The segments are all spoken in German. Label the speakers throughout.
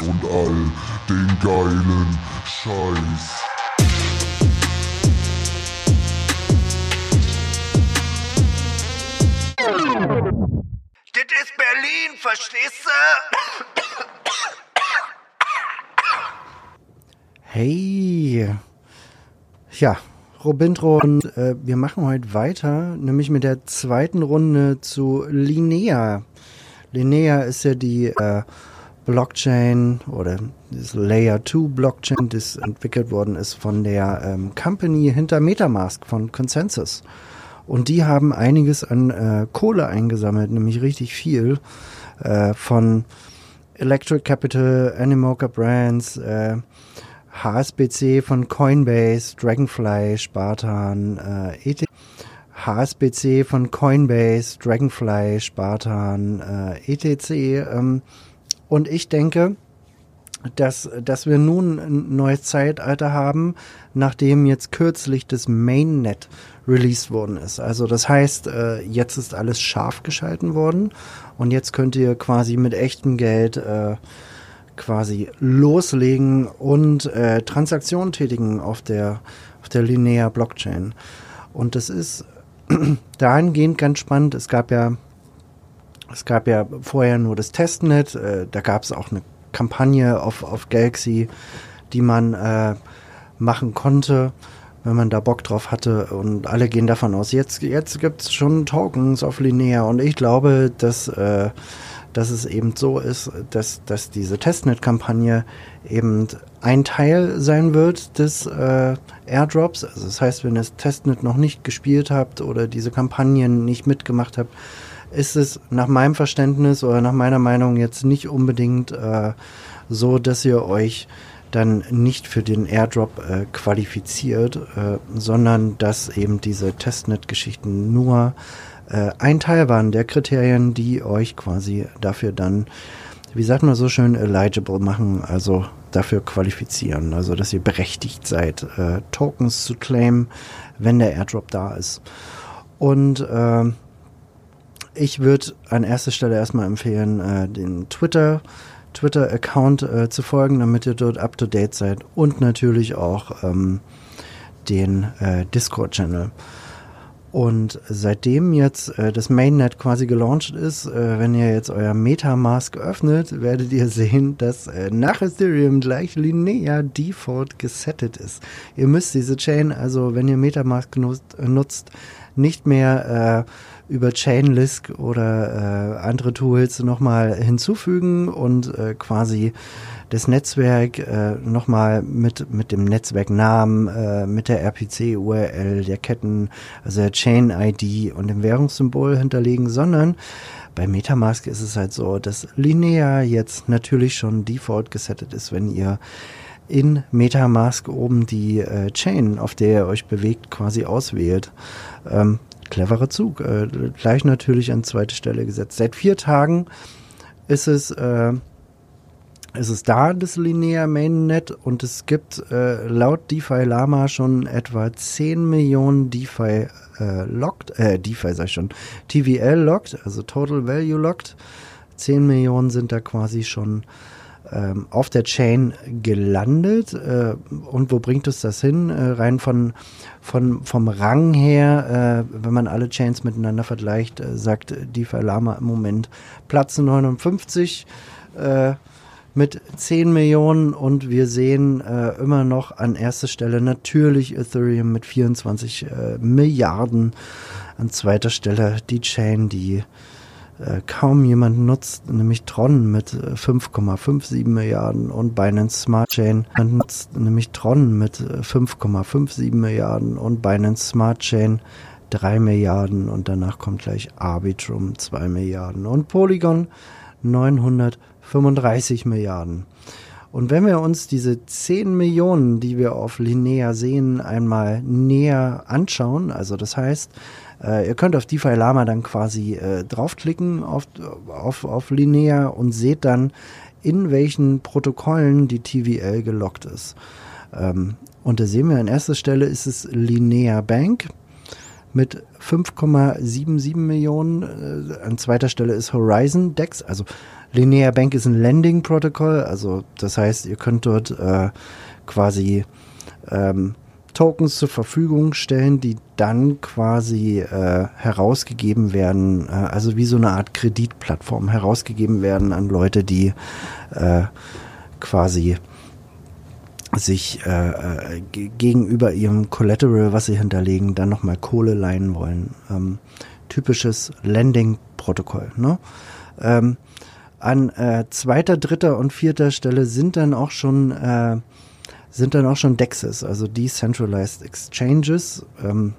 Speaker 1: und all den geilen Scheiß.
Speaker 2: Das ist Berlin, verstehst du?
Speaker 3: Hey. Ja, Robintro und äh, wir machen heute weiter, nämlich mit der zweiten Runde zu Linnea. Linnea ist ja die äh, Blockchain oder das Layer 2 Blockchain, das entwickelt worden ist von der ähm, Company hinter Metamask von Consensus. Und die haben einiges an äh, Kohle eingesammelt, nämlich richtig viel äh, von Electric Capital, Animoca Brands, äh, HSBC von Coinbase, Dragonfly, Spartan, äh, ET HSBC von Coinbase, Dragonfly, Spartan, äh, ETC. Ähm, und ich denke, dass, dass wir nun ein neues Zeitalter haben, nachdem jetzt kürzlich das Mainnet released worden ist. Also das heißt, äh, jetzt ist alles scharf geschalten worden und jetzt könnt ihr quasi mit echtem Geld äh, quasi loslegen und äh, Transaktionen tätigen auf der, auf der Linear Blockchain. Und das ist dahingehend ganz spannend. Es gab ja, es gab ja vorher nur das Testnet, äh, da gab es auch eine Kampagne auf, auf Galaxy, die man äh, machen konnte, wenn man da Bock drauf hatte. Und alle gehen davon aus, jetzt, jetzt gibt es schon Tokens auf Linear. Und ich glaube, dass äh, dass es eben so ist, dass, dass diese Testnet-Kampagne eben ein Teil sein wird des äh, Airdrops. Also das heißt, wenn ihr das Testnet noch nicht gespielt habt oder diese Kampagnen nicht mitgemacht habt, ist es nach meinem Verständnis oder nach meiner Meinung jetzt nicht unbedingt äh, so, dass ihr euch dann nicht für den Airdrop äh, qualifiziert, äh, sondern dass eben diese Testnet-Geschichten nur äh, ein Teil waren der Kriterien, die euch quasi dafür dann, wie sagt man so schön, eligible machen, also dafür qualifizieren, also dass ihr berechtigt seid, äh, Tokens zu claimen, wenn der Airdrop da ist. Und äh, ich würde an erster Stelle erstmal empfehlen, äh, den Twitter Twitter-Account äh, zu folgen, damit ihr dort up to date seid und natürlich auch ähm, den äh, Discord-Channel. Und seitdem jetzt äh, das Mainnet quasi gelauncht ist, äh, wenn ihr jetzt euer Metamask öffnet, werdet ihr sehen, dass äh, nach Ethereum gleich linear Default gesettet ist. Ihr müsst diese Chain, also wenn ihr Metamask nutzt, nutzt nicht mehr äh, über Chainlisk oder äh, andere Tools nochmal hinzufügen und äh, quasi das Netzwerk äh, nochmal mit, mit dem Netzwerknamen, äh, mit der RPC-URL, der Ketten, also der Chain-ID und dem Währungssymbol hinterlegen, sondern bei Metamask ist es halt so, dass linear jetzt natürlich schon default gesettet ist, wenn ihr in Metamask oben die äh, Chain, auf der ihr euch bewegt, quasi auswählt. Ähm, cleverer Zug. Äh, gleich natürlich an zweite Stelle gesetzt. Seit vier Tagen ist es äh, es ist da, das Linear Mainnet, und es gibt äh, laut DeFi Lama schon etwa 10 Millionen DeFi äh, locked, äh, DeFi sag ich schon, TVL locked, also Total Value locked. 10 Millionen sind da quasi schon ähm, auf der Chain gelandet. Äh, und wo bringt uns das hin? Äh, rein von, von, vom Rang her, äh, wenn man alle Chains miteinander vergleicht, äh, sagt DeFi Lama im Moment Platz 59. Äh, mit 10 Millionen und wir sehen äh, immer noch an erster Stelle natürlich Ethereum mit 24 äh, Milliarden. An zweiter Stelle die Chain, die äh, kaum jemand nutzt, nämlich Tron mit 5,57 äh, Milliarden und Binance Smart Chain nutzt nämlich Tron mit 5,57 äh, Milliarden und Binance Smart Chain 3 Milliarden und danach kommt gleich Arbitrum 2 Milliarden und Polygon 900 35 Milliarden. Und wenn wir uns diese 10 Millionen, die wir auf Linear sehen, einmal näher anschauen, also das heißt, äh, ihr könnt auf DeFi Lama dann quasi äh, draufklicken auf, auf, auf Linear und seht dann, in welchen Protokollen die TVL gelockt ist. Ähm, und da sehen wir an erster Stelle ist es Linear Bank mit 5,77 Millionen. Äh, an zweiter Stelle ist Horizon Dex. Also Linear Bank ist ein Lending Protokoll. Also das heißt, ihr könnt dort äh, quasi ähm, Tokens zur Verfügung stellen, die dann quasi äh, herausgegeben werden, äh, also wie so eine Art Kreditplattform herausgegeben werden an Leute, die äh, quasi sich äh, äh gegenüber ihrem Collateral, was sie hinterlegen, dann nochmal Kohle leihen wollen. Ähm, typisches Lending-Protokoll. Ne? Ähm, an äh, zweiter, dritter und vierter Stelle sind dann auch schon äh, sind dann auch schon DEXs, also Decentralized Exchanges. Ähm,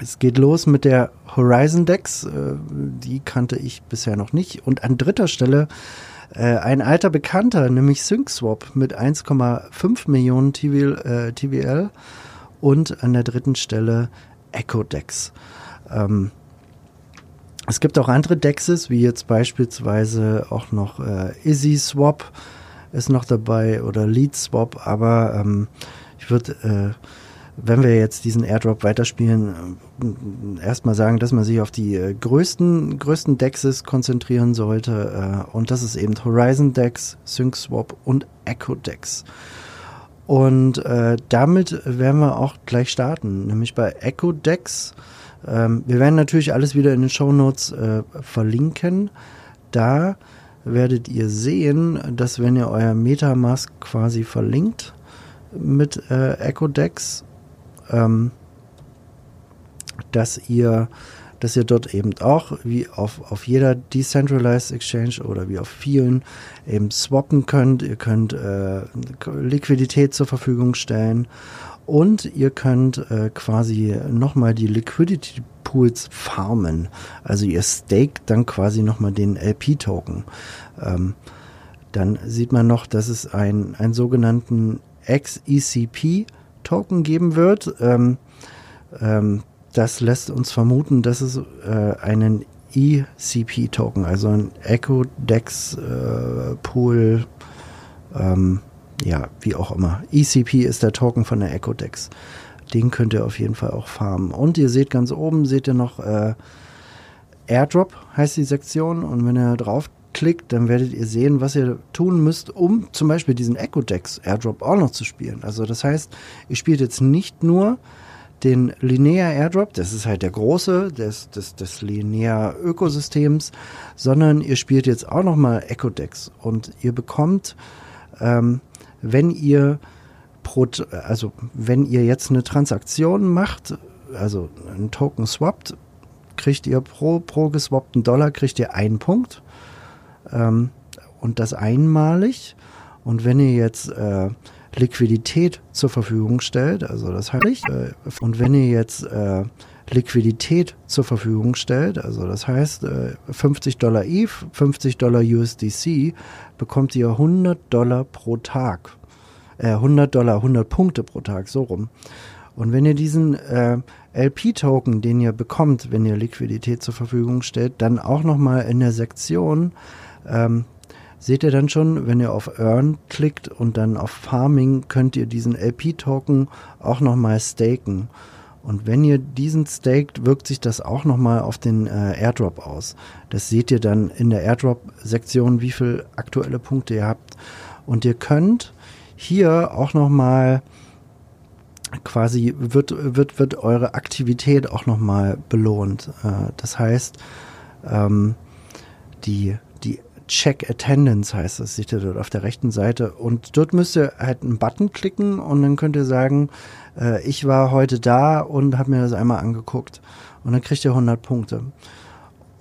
Speaker 3: es geht los mit der Horizon Dex, äh, die kannte ich bisher noch nicht. Und an dritter Stelle äh, ein alter Bekannter, nämlich SyncSwap mit 1,5 Millionen TVL, äh, TVL und an der dritten Stelle EchoDex. Ähm, es gibt auch andere Dexes, wie jetzt beispielsweise auch noch äh, EasySwap ist noch dabei oder LeadSwap, aber ähm, ich würde äh, wenn wir jetzt diesen Airdrop weiterspielen, äh, erstmal sagen, dass man sich auf die äh, größten, größten Dexes konzentrieren sollte. Äh, und das ist eben Horizon Dex, SyncSwap und Echo Dex. Und äh, damit werden wir auch gleich starten, nämlich bei Echo Dex. Ähm, wir werden natürlich alles wieder in den Show Notes äh, verlinken. Da werdet ihr sehen, dass wenn ihr euer Metamask quasi verlinkt mit äh, Echo Dex, ähm, dass ihr dass ihr dort eben auch wie auf, auf jeder Decentralized Exchange oder wie auf vielen eben swappen könnt. Ihr könnt äh, Liquidität zur Verfügung stellen und ihr könnt äh, quasi nochmal die Liquidity Pools farmen. Also ihr staked dann quasi nochmal den LP-Token. Ähm, dann sieht man noch, dass es ein, einen sogenannten XECP Token geben wird. Ähm, ähm, das lässt uns vermuten, dass es äh, einen ECP-Token, also ein Echo Dex äh, Pool, ähm, ja, wie auch immer. ECP ist der Token von der Echo Dex. Den könnt ihr auf jeden Fall auch farmen. Und ihr seht ganz oben, seht ihr noch äh, Airdrop, heißt die Sektion. Und wenn ihr drauf klickt, dann werdet ihr sehen, was ihr tun müsst, um zum Beispiel diesen Echo Dex Airdrop auch noch zu spielen. Also das heißt, ihr spielt jetzt nicht nur den Linear Airdrop, das ist halt der große des, des, des Linear Ökosystems, sondern ihr spielt jetzt auch nochmal Echo Dex und ihr bekommt, ähm, wenn ihr also wenn ihr jetzt eine Transaktion macht, also einen Token swappt, kriegt ihr pro, pro geswappten Dollar kriegt ihr einen Punkt ähm, und das einmalig. Und wenn ihr jetzt äh, Liquidität zur Verfügung stellt, also das heißt, äh, und wenn ihr jetzt äh, Liquidität zur Verfügung stellt, also das heißt äh, 50 Dollar ETH, 50 Dollar USDC, bekommt ihr 100 Dollar pro Tag. Äh, 100 Dollar, 100 Punkte pro Tag, so rum. Und wenn ihr diesen äh, LP-Token, den ihr bekommt, wenn ihr Liquidität zur Verfügung stellt, dann auch nochmal in der Sektion ähm, seht ihr dann schon, wenn ihr auf Earn klickt und dann auf Farming, könnt ihr diesen LP-Token auch nochmal staken. Und wenn ihr diesen staked, wirkt sich das auch nochmal auf den äh, Airdrop aus. Das seht ihr dann in der Airdrop-Sektion, wie viele aktuelle Punkte ihr habt. Und ihr könnt hier auch nochmal quasi, wird, wird, wird eure Aktivität auch nochmal belohnt. Äh, das heißt, ähm, die Check Attendance heißt das, seht ihr dort auf der rechten Seite. Und dort müsst ihr halt einen Button klicken und dann könnt ihr sagen, äh, ich war heute da und habe mir das einmal angeguckt. Und dann kriegt ihr 100 Punkte.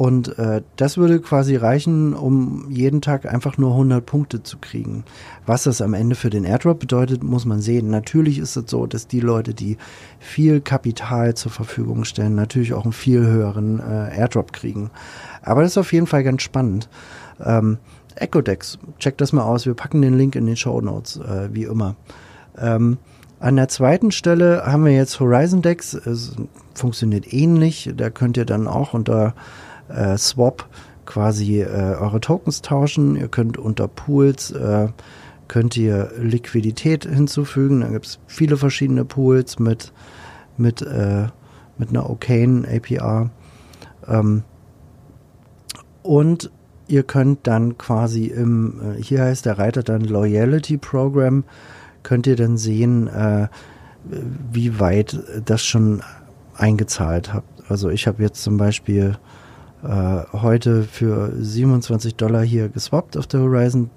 Speaker 3: Und äh, das würde quasi reichen, um jeden Tag einfach nur 100 Punkte zu kriegen. Was das am Ende für den Airdrop bedeutet, muss man sehen. Natürlich ist es so, dass die Leute, die viel Kapital zur Verfügung stellen, natürlich auch einen viel höheren äh, Airdrop kriegen. Aber das ist auf jeden Fall ganz spannend. Ähm, Ecodex, checkt das mal aus. Wir packen den Link in den Show Notes, äh, wie immer. Ähm, an der zweiten Stelle haben wir jetzt Horizon Dex. Es funktioniert ähnlich. Da könnt ihr dann auch unter äh, Swap quasi äh, eure Tokens tauschen. Ihr könnt unter Pools äh, könnt ihr Liquidität hinzufügen. Da gibt es viele verschiedene Pools mit, mit, äh, mit einer Ocane APR. Ähm, und ihr könnt dann quasi im, äh, hier heißt der Reiter dann Loyalty Program, könnt ihr dann sehen, äh, wie weit das schon eingezahlt habt. Also ich habe jetzt zum Beispiel äh, heute für 27 Dollar hier geswappt auf der Horizon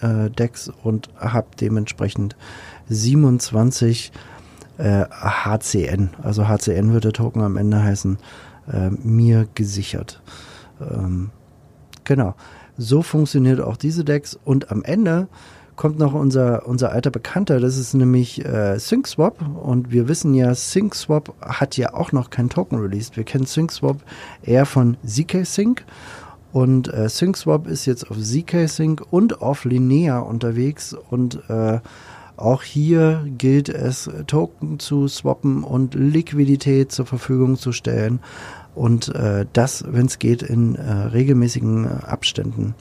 Speaker 3: äh, Dex und habe dementsprechend 27 äh, HCN, also HCN wird der Token am Ende heißen, äh, mir gesichert. Ähm, genau. So funktioniert auch diese Decks und am Ende kommt noch unser, unser alter Bekannter, das ist nämlich äh, SyncSwap und wir wissen ja, SyncSwap hat ja auch noch kein Token released. Wir kennen SyncSwap eher von ZK-Sync und äh, SyncSwap ist jetzt auf ZK-Sync und auf Linea unterwegs und äh, auch hier gilt es, Token zu swappen und Liquidität zur Verfügung zu stellen. Und äh, das, wenn es geht, in äh, regelmäßigen äh, Abständen.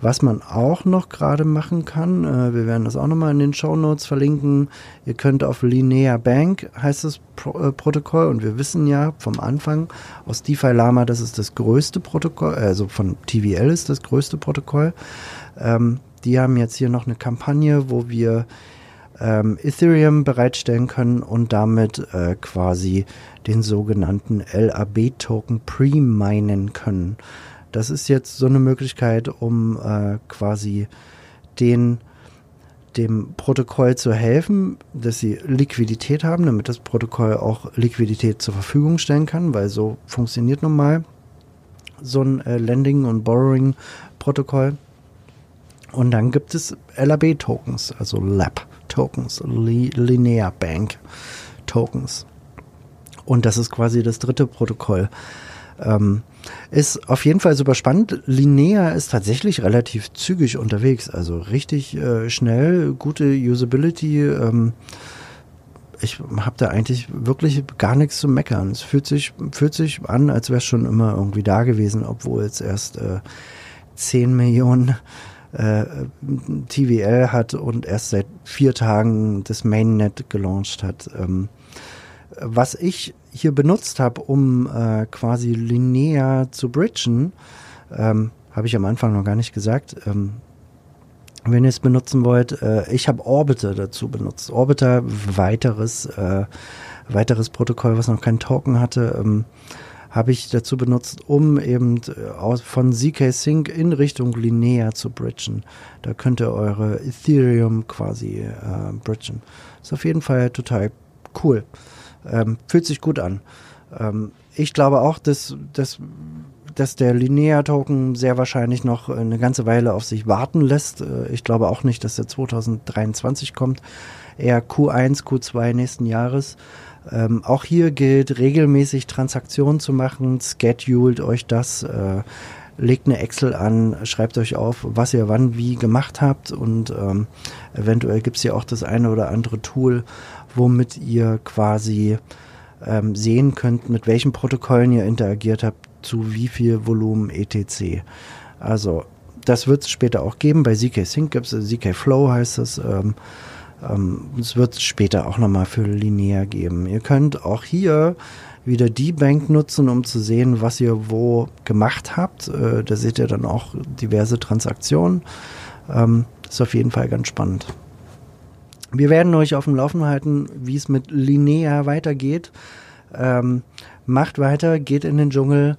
Speaker 3: Was man auch noch gerade machen kann, äh, wir werden das auch nochmal in den Show Notes verlinken. Ihr könnt auf Linear Bank heißt das Pro äh, Protokoll und wir wissen ja vom Anfang aus DeFi Lama, das ist das größte Protokoll, also von TVL ist das größte Protokoll. Ähm, die haben jetzt hier noch eine Kampagne, wo wir ähm, Ethereum bereitstellen können und damit äh, quasi den sogenannten LAB-Token pre-minen können. Das ist jetzt so eine Möglichkeit, um äh, quasi den dem Protokoll zu helfen, dass sie Liquidität haben, damit das Protokoll auch Liquidität zur Verfügung stellen kann, weil so funktioniert nun mal so ein äh, Lending- und Borrowing-Protokoll. Und dann gibt es LAB-Tokens, also LAB. Tokens, Linear Bank Tokens. Und das ist quasi das dritte Protokoll. Ähm, ist auf jeden Fall super spannend. Linear ist tatsächlich relativ zügig unterwegs, also richtig äh, schnell, gute Usability. Ähm, ich habe da eigentlich wirklich gar nichts zu meckern. Es fühlt sich, fühlt sich an, als wäre es schon immer irgendwie da gewesen, obwohl es erst äh, 10 Millionen äh, TVL hat und erst seit vier Tagen das Mainnet gelauncht hat. Ähm, was ich hier benutzt habe, um äh, quasi linear zu bridgen, ähm, habe ich am Anfang noch gar nicht gesagt. Ähm, wenn ihr es benutzen wollt, äh, ich habe Orbiter dazu benutzt. Orbiter, weiteres, äh, weiteres Protokoll, was noch keinen Token hatte. Ähm, habe ich dazu benutzt, um eben äh, von ZK Sync in Richtung Linear zu bridgen. Da könnt ihr eure Ethereum quasi äh, bridgen. Ist auf jeden Fall total cool. Ähm, fühlt sich gut an. Ähm, ich glaube auch, dass, dass, dass der Linear-Token sehr wahrscheinlich noch eine ganze Weile auf sich warten lässt. Äh, ich glaube auch nicht, dass der 2023 kommt. Eher Q1, Q2 nächsten Jahres. Ähm, auch hier gilt, regelmäßig Transaktionen zu machen, scheduled euch das, äh, legt eine Excel an, schreibt euch auf, was ihr wann wie gemacht habt und ähm, eventuell gibt es ja auch das eine oder andere Tool, womit ihr quasi ähm, sehen könnt, mit welchen Protokollen ihr interagiert habt, zu wie viel Volumen etc. Also das wird es später auch geben. Bei ZK Sync gibt es, ZK Flow heißt es. Ähm, ähm, es wird später auch nochmal für Linear geben. Ihr könnt auch hier wieder die Bank nutzen, um zu sehen, was ihr wo gemacht habt. Äh, da seht ihr dann auch diverse Transaktionen. Ähm, ist auf jeden Fall ganz spannend. Wir werden euch auf dem Laufen halten, wie es mit Linear weitergeht. Ähm, macht weiter, geht in den Dschungel,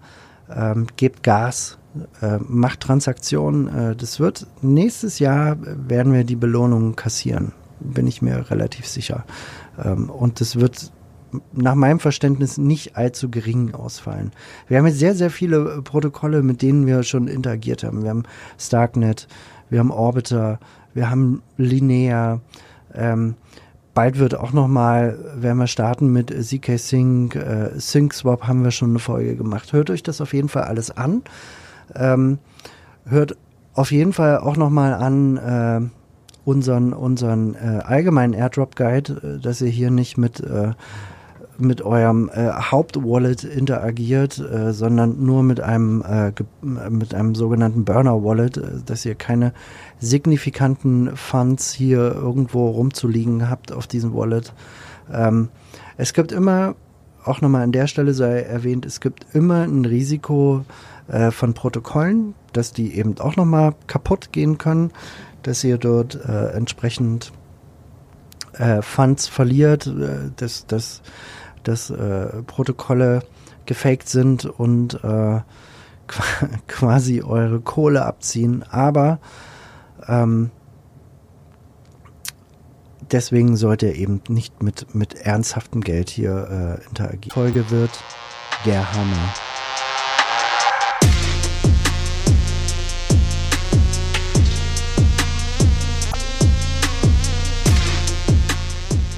Speaker 3: ähm, gebt Gas, äh, macht Transaktionen. Äh, das wird nächstes Jahr werden wir die Belohnung kassieren bin ich mir relativ sicher. Ähm, und das wird nach meinem Verständnis nicht allzu gering ausfallen. Wir haben jetzt sehr, sehr viele Protokolle, mit denen wir schon interagiert haben. Wir haben Starknet, wir haben Orbiter, wir haben Linear. Ähm, bald wird auch noch mal, werden wir starten mit ZK Sync, äh, SyncSwap haben wir schon eine Folge gemacht. Hört euch das auf jeden Fall alles an. Ähm, hört auf jeden Fall auch noch mal an, äh, unseren, unseren äh, allgemeinen Airdrop Guide, äh, dass ihr hier nicht mit, äh, mit eurem äh, Hauptwallet interagiert, äh, sondern nur mit einem, äh, mit einem sogenannten Burner Wallet, äh, dass ihr keine signifikanten Funds hier irgendwo rumzuliegen habt auf diesem Wallet. Ähm, es gibt immer auch nochmal an der Stelle sei erwähnt, es gibt immer ein Risiko von Protokollen, dass die eben auch nochmal kaputt gehen können, dass ihr dort äh, entsprechend äh, Funds verliert, äh, dass, dass, dass äh, Protokolle gefaked sind und äh, quasi eure Kohle abziehen. Aber ähm, deswegen sollt ihr eben nicht mit, mit ernsthaftem Geld hier äh, interagieren. Folge wird der Hammer.